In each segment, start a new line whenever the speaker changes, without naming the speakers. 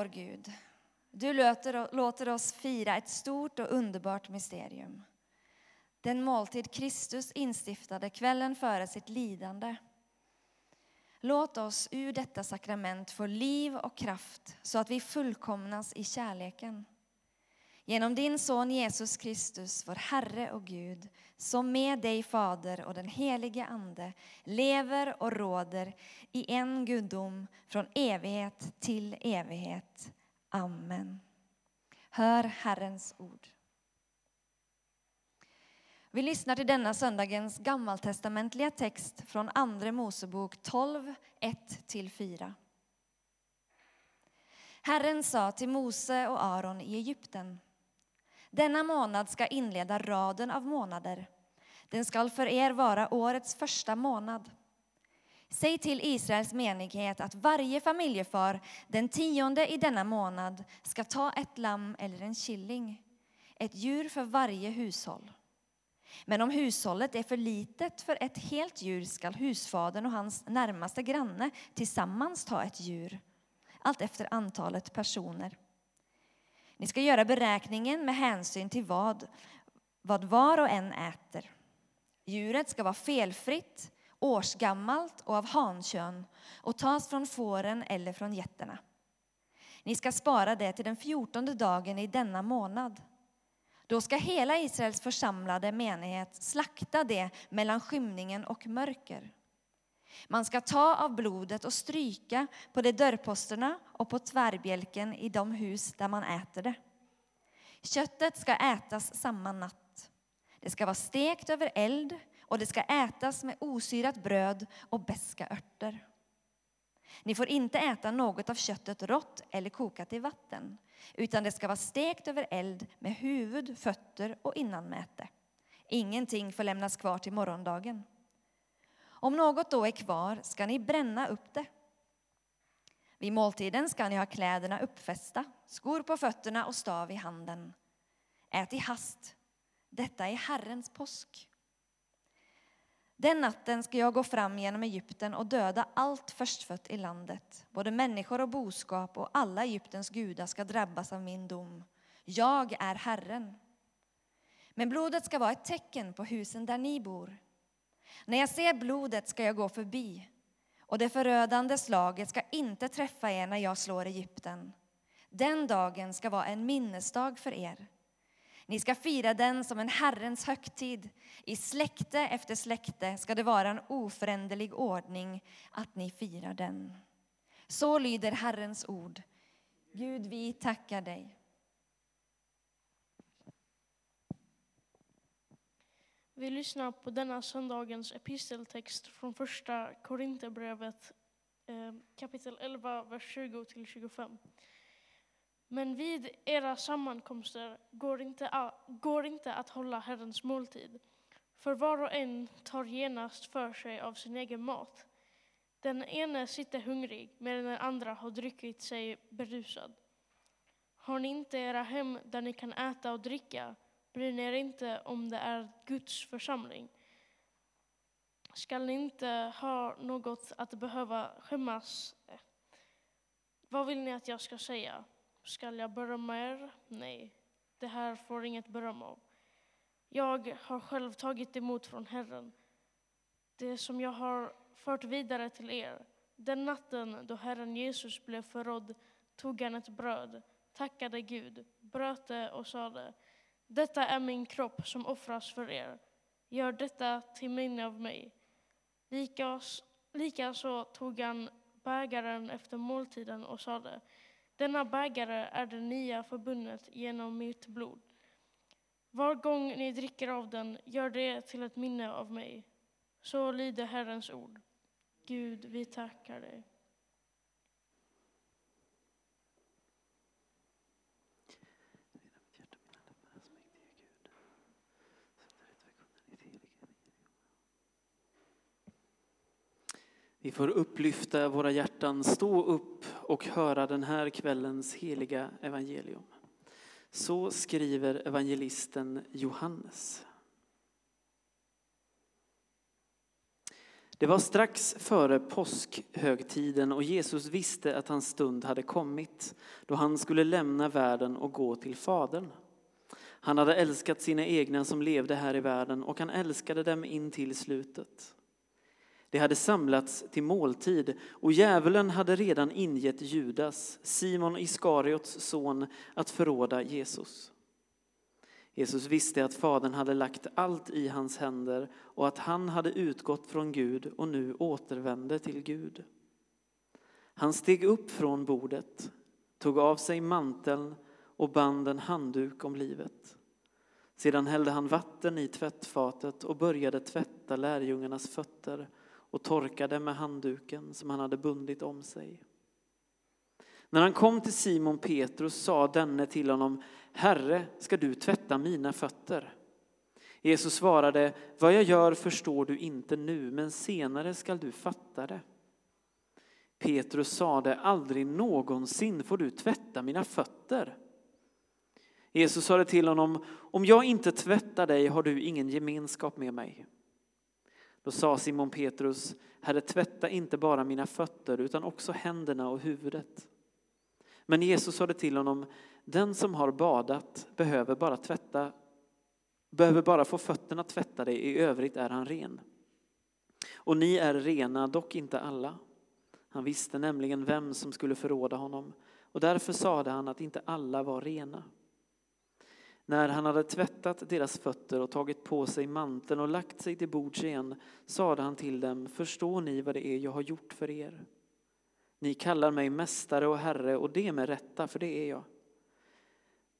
Vår Gud, du låter, oss fira ett stort och underbart mysterium. Den måltid Kristus instiftade kvällen före sitt lidande. Låt oss ur detta sakrament få liv och kraft så att vi fullkomnas i kärleken. Genom din son Jesus Kristus, vår Herre och Gud, som med dig Fader och den helige Ande lever och råder i en gudom från evighet till evighet. Amen. Hör Herrens ord. Vi lyssnar till denna söndagens gammaltestamentliga text från Andra Mosebok 12, 1-4. Herren sa till Mose och Aron i Egypten. Denna månad ska inleda raden av månader. Den skall för er vara årets första månad. Säg till Israels menighet att varje familjefar den tionde i denna månad ska ta ett lamm eller en killing, ett djur för varje hushåll. Men om hushållet är för litet för ett helt djur skall husfadern och hans närmaste granne tillsammans ta ett djur, allt efter antalet personer. Ni ska göra beräkningen med hänsyn till vad, vad var och en äter. Djuret ska vara felfritt, årsgammalt och av hankön och tas från fåren eller från getterna. Ni ska spara det till den fjortonde dagen i denna månad. Då ska hela Israels församlade menighet slakta det mellan skymningen och mörker. Man ska ta av blodet och stryka på de dörrposterna och på tvärbjälken i de hus där man äter det. Köttet ska ätas samma natt. Det ska vara stekt över eld och det ska ätas med osyrat bröd och beska örter. Ni får inte äta något av köttet rått eller kokat i vatten, utan det ska vara stekt över eld med huvud, fötter och innanmäte. Ingenting får lämnas kvar till morgondagen. Om något då är kvar ska ni bränna upp det. Vid måltiden ska ni ha kläderna uppfästa, skor på fötterna och stav i handen. Ät i hast. Detta är Herrens påsk. Den natten ska jag gå fram genom Egypten och döda allt förstfött i landet. Både människor och boskap och alla Egyptens gudar ska drabbas av min dom. Jag är Herren. Men blodet ska vara ett tecken på husen där ni bor. När jag ser blodet ska jag gå förbi och det förödande slaget ska inte träffa er när jag slår Egypten. Den dagen ska vara en minnesdag för er. Ni ska fira den som en Herrens högtid. I släkte efter släkte ska det vara en oföränderlig ordning att ni firar den. Så lyder Herrens ord. Gud, vi tackar dig.
Vi lyssnar på denna söndagens episteltext från första Korinthierbrevet eh, kapitel 11, vers 20-25. Men vid era sammankomster går inte, går inte att hålla Herrens måltid, för var och en tar genast för sig av sin egen mat. Den ene sitter hungrig medan den andra har druckit sig berusad. Har ni inte era hem där ni kan äta och dricka, bryr ni er inte om det är Guds församling. Skall ni inte ha något att behöva skämmas? Vad vill ni att jag ska säga? Skall jag berömma er? Nej, det här får inget beröm av. Jag har själv tagit emot från Herren det som jag har fört vidare till er. Den natten då Herren Jesus blev förrådd tog han ett bröd, tackade Gud, bröt det och sade detta är min kropp som offras för er. Gör detta till minne av mig. Likaså tog han bägaren efter måltiden och sade denna bägare är det nya förbundet genom mitt blod. Var gång ni dricker av den, gör det till ett minne av mig. Så lyder Herrens ord. Gud, vi tackar dig.
Vi får upplyfta våra hjärtan, stå upp och höra den här kvällens heliga evangelium. Så skriver evangelisten Johannes. Det var strax före påskhögtiden och Jesus visste att hans stund hade kommit då han skulle lämna världen och gå till Fadern. Han hade älskat sina egna som levde här i världen och han älskade dem in till slutet. Det hade samlats till måltid och djävulen hade redan ingett Judas, Simon Iskariots son, att förråda Jesus. Jesus visste att Fadern hade lagt allt i hans händer och att han hade utgått från Gud och nu återvände till Gud. Han steg upp från bordet, tog av sig manteln och band en handduk om livet. Sedan hällde han vatten i tvättfatet och började tvätta lärjungarnas fötter och torkade med handduken som han hade bundit om sig. När han kom till Simon Petrus sa denne till honom, Herre, ska du tvätta mina fötter? Jesus svarade, vad jag gör förstår du inte nu, men senare skall du fatta det. Petrus sade, aldrig någonsin får du tvätta mina fötter. Jesus sade till honom, om jag inte tvättar dig har du ingen gemenskap med mig. Då sa Simon Petrus, Herre tvätta inte bara mina fötter utan också händerna och huvudet. Men Jesus sade till honom, den som har badat behöver bara tvätta behöver bara få fötterna tvättade, i övrigt är han ren. Och ni är rena, dock inte alla. Han visste nämligen vem som skulle förråda honom och därför sade han att inte alla var rena. När han hade tvättat deras fötter och tagit på sig manteln och lagt sig till bords igen sade han till dem, förstår ni vad det är jag har gjort för er? Ni kallar mig mästare och herre och det med rätta, för det är jag.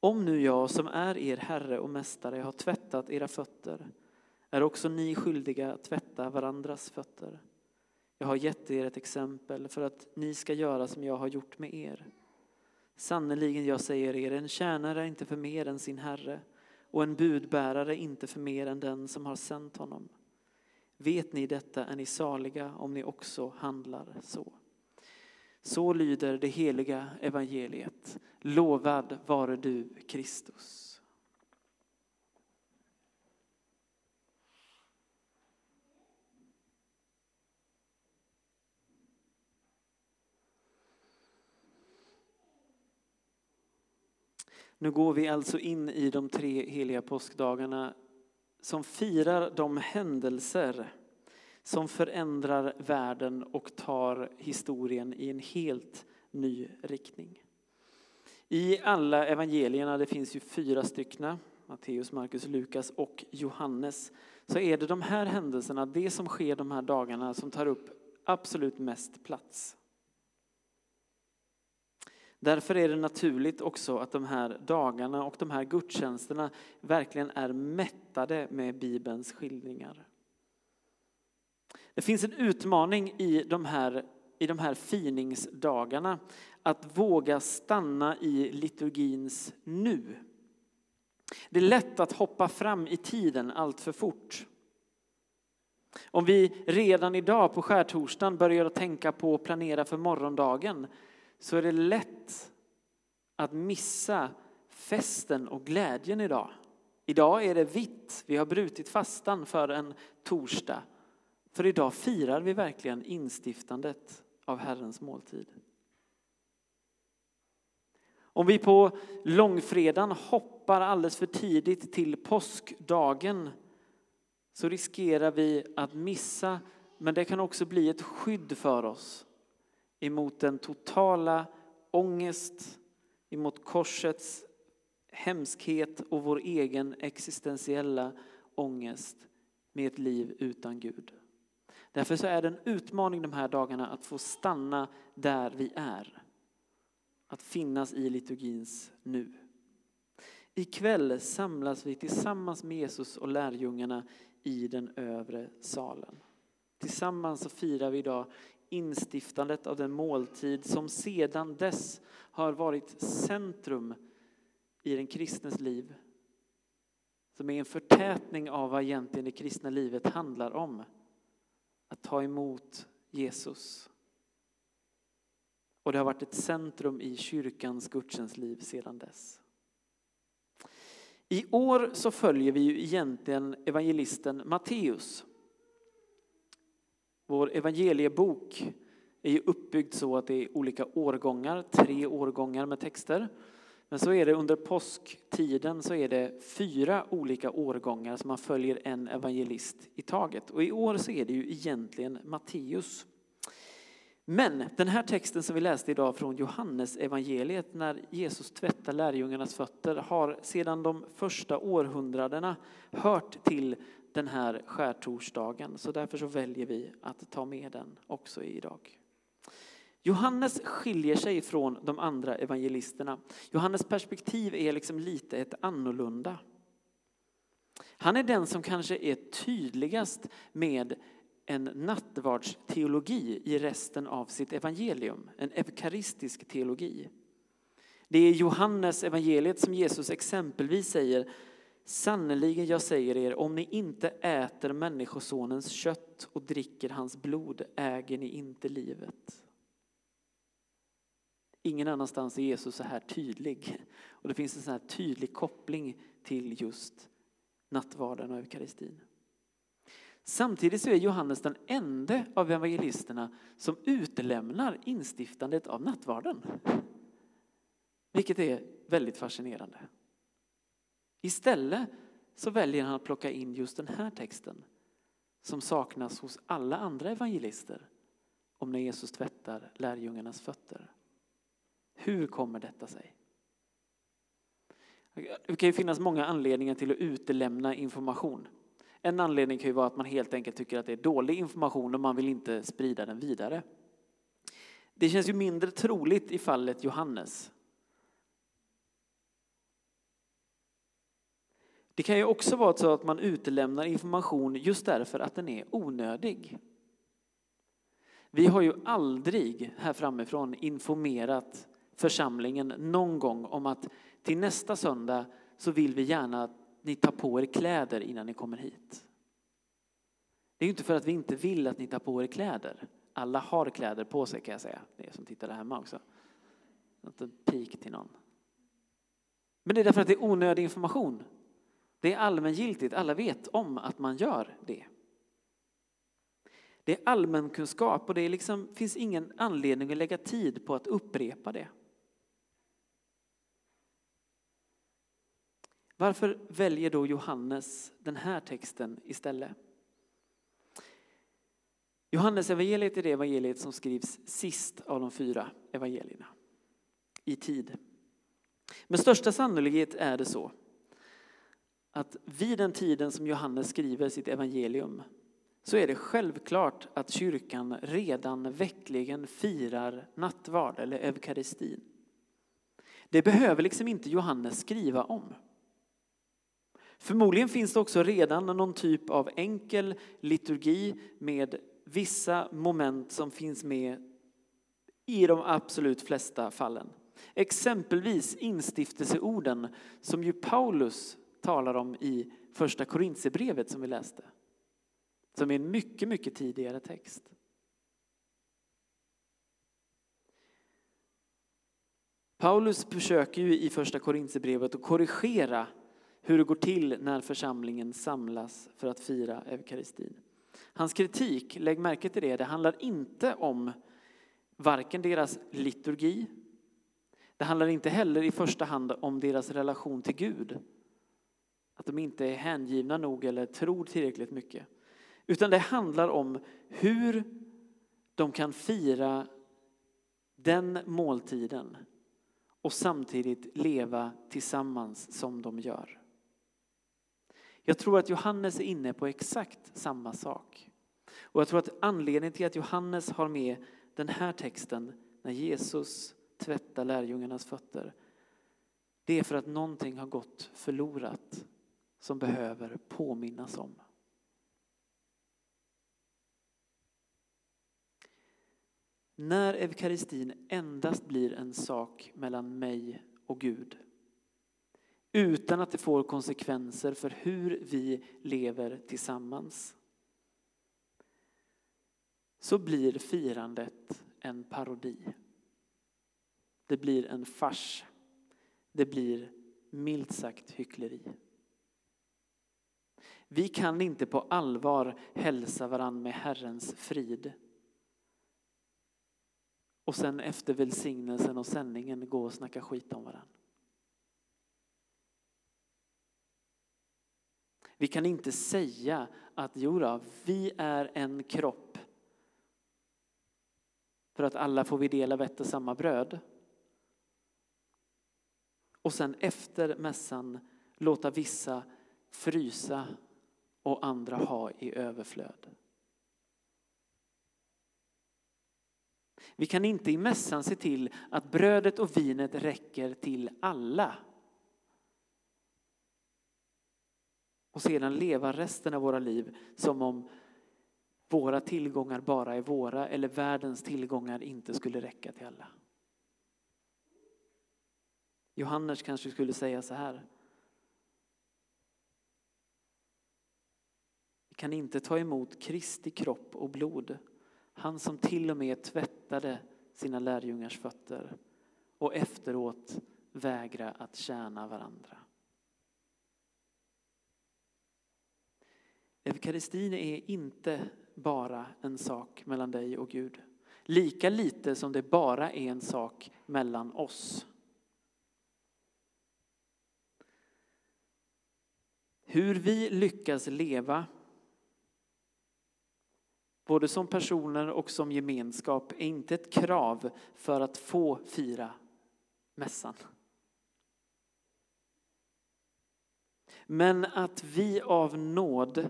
Om nu jag som är er herre och mästare har tvättat era fötter är också ni skyldiga att tvätta varandras fötter. Jag har gett er ett exempel för att ni ska göra som jag har gjort med er. Sannerligen, jag säger er, en tjänare är inte för mer än sin herre och en budbärare inte för mer än den som har sänt honom. Vet ni detta är ni saliga om ni också handlar så. Så lyder det heliga evangeliet. Lovad vare du, Kristus. Nu går vi alltså in i de tre heliga påskdagarna som firar de händelser som förändrar världen och tar historien i en helt ny riktning. I alla evangelierna, det finns ju fyra stycken, Matteus, Markus, Lukas och Johannes, så är det de här händelserna, det som sker de här dagarna, som tar upp absolut mest plats. Därför är det naturligt också att de här dagarna och de här gudstjänsterna verkligen är mättade med Bibelns skildringar. Det finns en utmaning i de här, i de här finingsdagarna att våga stanna i liturgins nu. Det är lätt att hoppa fram i tiden allt för fort. Om vi redan idag på skärtorsdagen börjar tänka på att planera för morgondagen så är det lätt att missa festen och glädjen idag. Idag är det vitt. Vi har brutit fastan för en torsdag. För idag firar vi verkligen instiftandet av Herrens måltid. Om vi på långfredagen hoppar alldeles för tidigt till påskdagen så riskerar vi att missa, men det kan också bli ett skydd för oss emot den totala ångest, emot korsets hemskhet och vår egen existentiella ångest med ett liv utan Gud. Därför så är det en utmaning de här dagarna att få stanna där vi är. Att finnas i liturgins nu. Ikväll samlas vi tillsammans med Jesus och lärjungarna i den övre salen. Tillsammans så firar vi idag instiftandet av den måltid som sedan dess har varit centrum i den kristnes liv. Som är en förtätning av vad egentligen det kristna livet handlar om. Att ta emot Jesus. Och det har varit ett centrum i kyrkans gudstjänstliv sedan dess. I år så följer vi ju egentligen evangelisten Matteus. Vår evangeliebok är ju uppbyggd så att det är olika årgångar, tre årgångar med texter. Men så är det under påsktiden så är det fyra olika årgångar som man följer en evangelist i taget. Och i år så är det ju egentligen Matteus. Men den här texten som vi läste idag från Johannes evangeliet när Jesus tvättar lärjungarnas fötter har sedan de första århundradena hört till den här skärtorsdagen. Så därför så väljer vi att ta med den också idag. Johannes skiljer sig från de andra evangelisterna. Johannes perspektiv är liksom lite ett annorlunda. Han är den som kanske är tydligast med en nattvardsteologi i resten av sitt evangelium, en eukaristisk teologi. Det är Johannes evangeliet som Jesus exempelvis säger Sannerligen, jag säger er, om ni inte äter Människosonens kött och dricker hans blod äger ni inte livet. Ingen annanstans är Jesus så här tydlig. Och det finns en så här tydlig koppling till just nattvarden och eukaristin. Samtidigt så är Johannes den enda av evangelisterna som utelämnar instiftandet av nattvarden. Vilket är väldigt fascinerande. Istället så väljer han att plocka in just den här texten som saknas hos alla andra evangelister om när Jesus tvättar lärjungarnas fötter. Hur kommer detta sig? Det kan ju finnas många anledningar till att utelämna information. En anledning kan ju vara att man helt enkelt tycker att det är dålig information och man vill inte sprida den vidare. Det känns ju mindre troligt i fallet Johannes. Det kan ju också vara så att man utelämnar information just därför att den är onödig. Vi har ju aldrig här framifrån informerat församlingen någon gång om att till nästa söndag så vill vi gärna att ni tar på er kläder innan ni kommer hit. Det är ju inte för att vi inte vill att ni tar på er kläder. Alla har kläder på sig kan jag säga, det är som tittar där hemma också. Inte en pik till någon. Men det är därför att det är onödig information. Det är allmängiltigt, alla vet om att man gör det. Det är allmänkunskap och det är liksom, finns ingen anledning att lägga tid på att upprepa det. Varför väljer då Johannes den här texten istället? Johannes evangeliet är det evangeliet som skrivs sist av de fyra evangelierna i tid. Med största sannolikhet är det så att vid den tiden som Johannes skriver sitt evangelium så är det självklart att kyrkan redan veckligen firar nattvard eller eukaristin. Det behöver liksom inte Johannes skriva om. Förmodligen finns det också redan någon typ av enkel liturgi med vissa moment som finns med i de absolut flesta fallen. Exempelvis instiftelseorden som ju Paulus talar om i första Korintierbrevet som vi läste. Som är en mycket, mycket tidigare text. Paulus försöker ju i första Korintierbrevet att korrigera hur det går till när församlingen samlas för att fira eukaristin. Hans kritik, lägg märke till det, det handlar inte om varken deras liturgi, det handlar inte heller i första hand om deras relation till Gud. Att de inte är hängivna nog eller tror tillräckligt mycket. Utan det handlar om hur de kan fira den måltiden och samtidigt leva tillsammans som de gör. Jag tror att Johannes är inne på exakt samma sak. Och jag tror att anledningen till att Johannes har med den här texten när Jesus tvättar lärjungarnas fötter, det är för att någonting har gått förlorat som behöver påminnas om. När eukaristin endast blir en sak mellan mig och Gud utan att det får konsekvenser för hur vi lever tillsammans så blir firandet en parodi. Det blir en fars. Det blir milt sagt hyckleri. Vi kan inte på allvar hälsa varann med Herrens frid. Och sen efter välsignelsen och sändningen gå och snacka skit om varann. Vi kan inte säga att jodå, vi är en kropp för att alla får vi dela vett och samma bröd. Och sen efter mässan låta vissa frysa och andra ha i överflöd. Vi kan inte i mässan se till att brödet och vinet räcker till alla. Och sedan leva resten av våra liv som om våra tillgångar bara är våra eller världens tillgångar inte skulle räcka till alla. Johannes kanske skulle säga så här. Kan inte ta emot Kristi kropp och blod, han som till och med tvättade sina lärjungars fötter och efteråt vägra att tjäna varandra. Eukaristin är inte bara en sak mellan dig och Gud. Lika lite som det bara är en sak mellan oss. Hur vi lyckas leva, både som personer och som gemenskap, är inte ett krav för att få fira mässan. Men att vi av nåd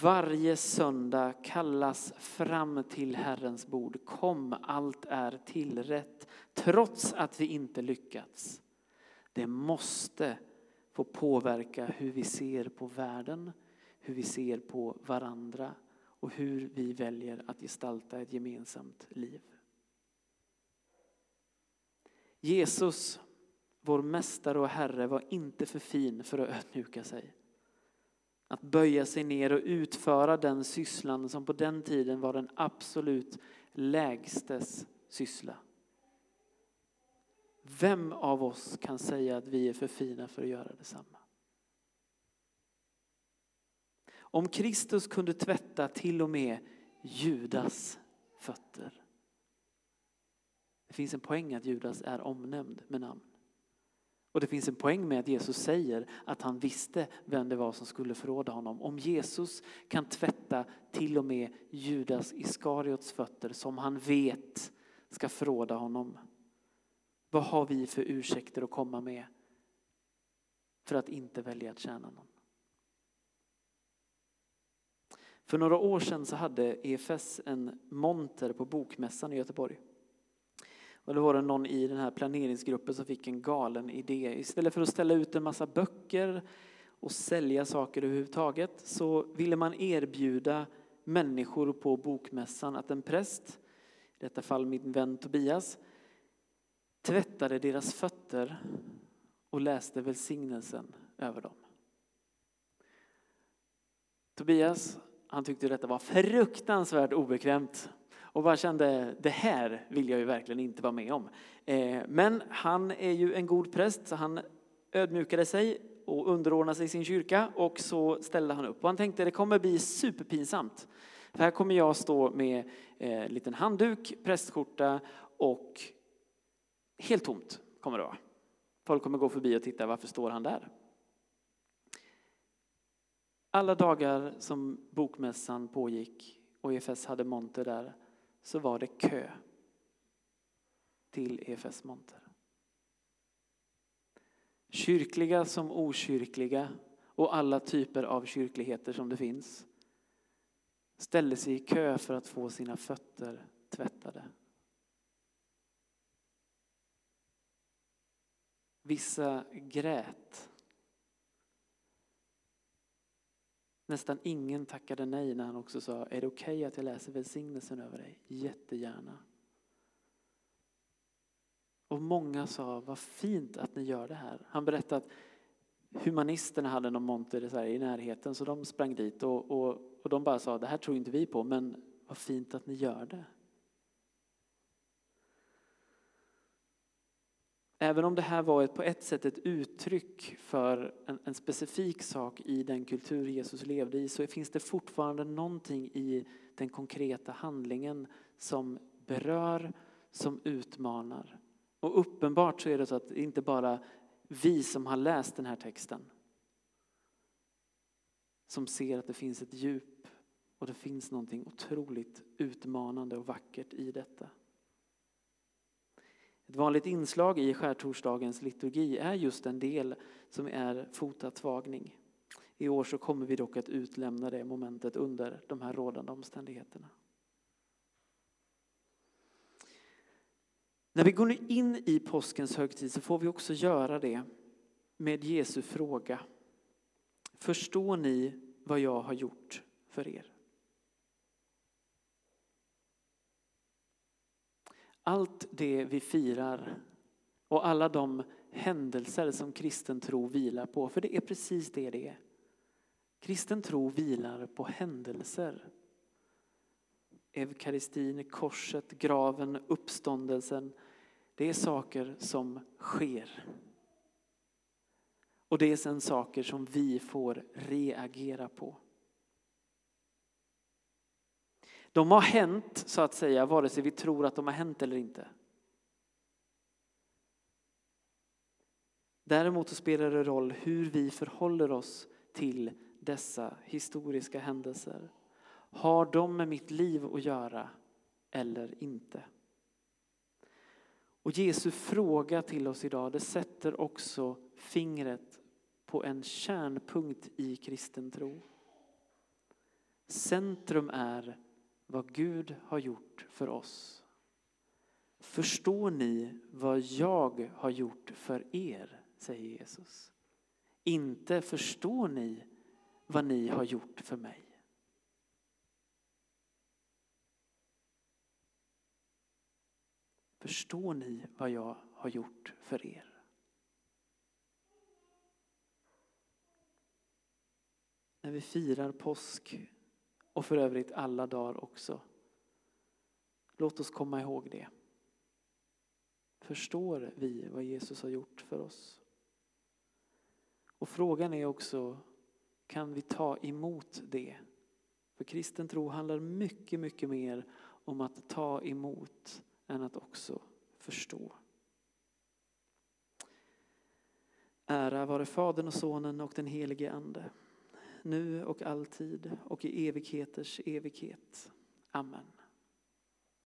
varje söndag kallas fram till Herrens bord. Kom, allt är tillrätt, trots att vi inte lyckats. Det måste få påverka hur vi ser på världen, hur vi ser på varandra och hur vi väljer att gestalta ett gemensamt liv. Jesus, vår mästare och Herre, var inte för fin för att ödmjuka sig. Att böja sig ner och utföra den sysslan som på den tiden var den absolut lägstes syssla. Vem av oss kan säga att vi är för fina för att göra detsamma? Om Kristus kunde tvätta till och med Judas fötter. Det finns en poäng att Judas är omnämnd med namn. Och det finns en poäng med att Jesus säger att han visste vem det var som skulle förråda honom. Om Jesus kan tvätta till och med Judas Iskariots fötter som han vet ska förråda honom. Vad har vi för ursäkter att komma med för att inte välja att tjäna någon? För några år sedan så hade EFS en monter på Bokmässan i Göteborg. Och då var det någon i den här planeringsgruppen som fick en galen idé. Istället för att ställa ut en massa böcker och sälja saker överhuvudtaget så ville man erbjuda människor på bokmässan att en präst, i detta fall min vän Tobias, tvättade deras fötter och läste välsignelsen över dem. Tobias, han tyckte detta var fruktansvärt obekvämt och bara kände det här vill jag ju verkligen inte vara med om. Eh, men han är ju en god präst så han ödmjukade sig och underordnade sig sin kyrka och så ställde han upp. Och han tänkte det kommer bli superpinsamt. För här kommer jag stå med en liten handduk, prästskjorta och helt tomt kommer det vara. Folk kommer gå förbi och titta, varför står han där? Alla dagar som bokmässan pågick och EFS hade monter där så var det kö till EFS monter. Kyrkliga som okyrkliga och alla typer av kyrkligheter som det finns ställde sig i kö för att få sina fötter tvättade. Vissa grät Nästan ingen tackade nej när han också sa, är det okej okay att jag läser välsignelsen över dig? Jättegärna. Och många sa, vad fint att ni gör det här. Han berättade att humanisterna hade någon monter i närheten så de sprang dit och, och, och de bara sa, det här tror inte vi på men vad fint att ni gör det. Även om det här var ett, på ett sätt ett uttryck för en, en specifik sak i den kultur Jesus levde i så finns det fortfarande någonting i den konkreta handlingen som berör, som utmanar. Och uppenbart så är det så att det inte bara vi som har läst den här texten som ser att det finns ett djup och det finns någonting otroligt utmanande och vackert i detta. Ett vanligt inslag i skärtorsdagens liturgi är just en del som är fotatvagning. I år så kommer vi dock att utlämna det momentet under de här rådande omständigheterna. När vi går in i påskens högtid så får vi också göra det med Jesu fråga. Förstår ni vad jag har gjort för er? Allt det vi firar och alla de händelser som kristen tro vilar på, för det är precis det det är. Kristen tro vilar på händelser. Eukaristin, korset, graven, uppståndelsen. Det är saker som sker. Och det är sen saker som vi får reagera på. De har hänt så att säga vare sig vi tror att de har hänt eller inte. Däremot så spelar det roll hur vi förhåller oss till dessa historiska händelser. Har de med mitt liv att göra eller inte? Och Jesu fråga till oss idag det sätter också fingret på en kärnpunkt i kristen tro. Centrum är vad Gud har gjort för oss. Förstår ni vad jag har gjort för er, säger Jesus. Inte förstår ni vad ni har gjort för mig. Förstår ni vad jag har gjort för er? När vi firar påsk och för övrigt alla dagar också. Låt oss komma ihåg det. Förstår vi vad Jesus har gjort för oss? Och frågan är också, kan vi ta emot det? För kristen tro handlar mycket, mycket mer om att ta emot än att också förstå. Ära vare Fadern och Sonen och den helige Ande nu och alltid och i evigheters evighet. Amen.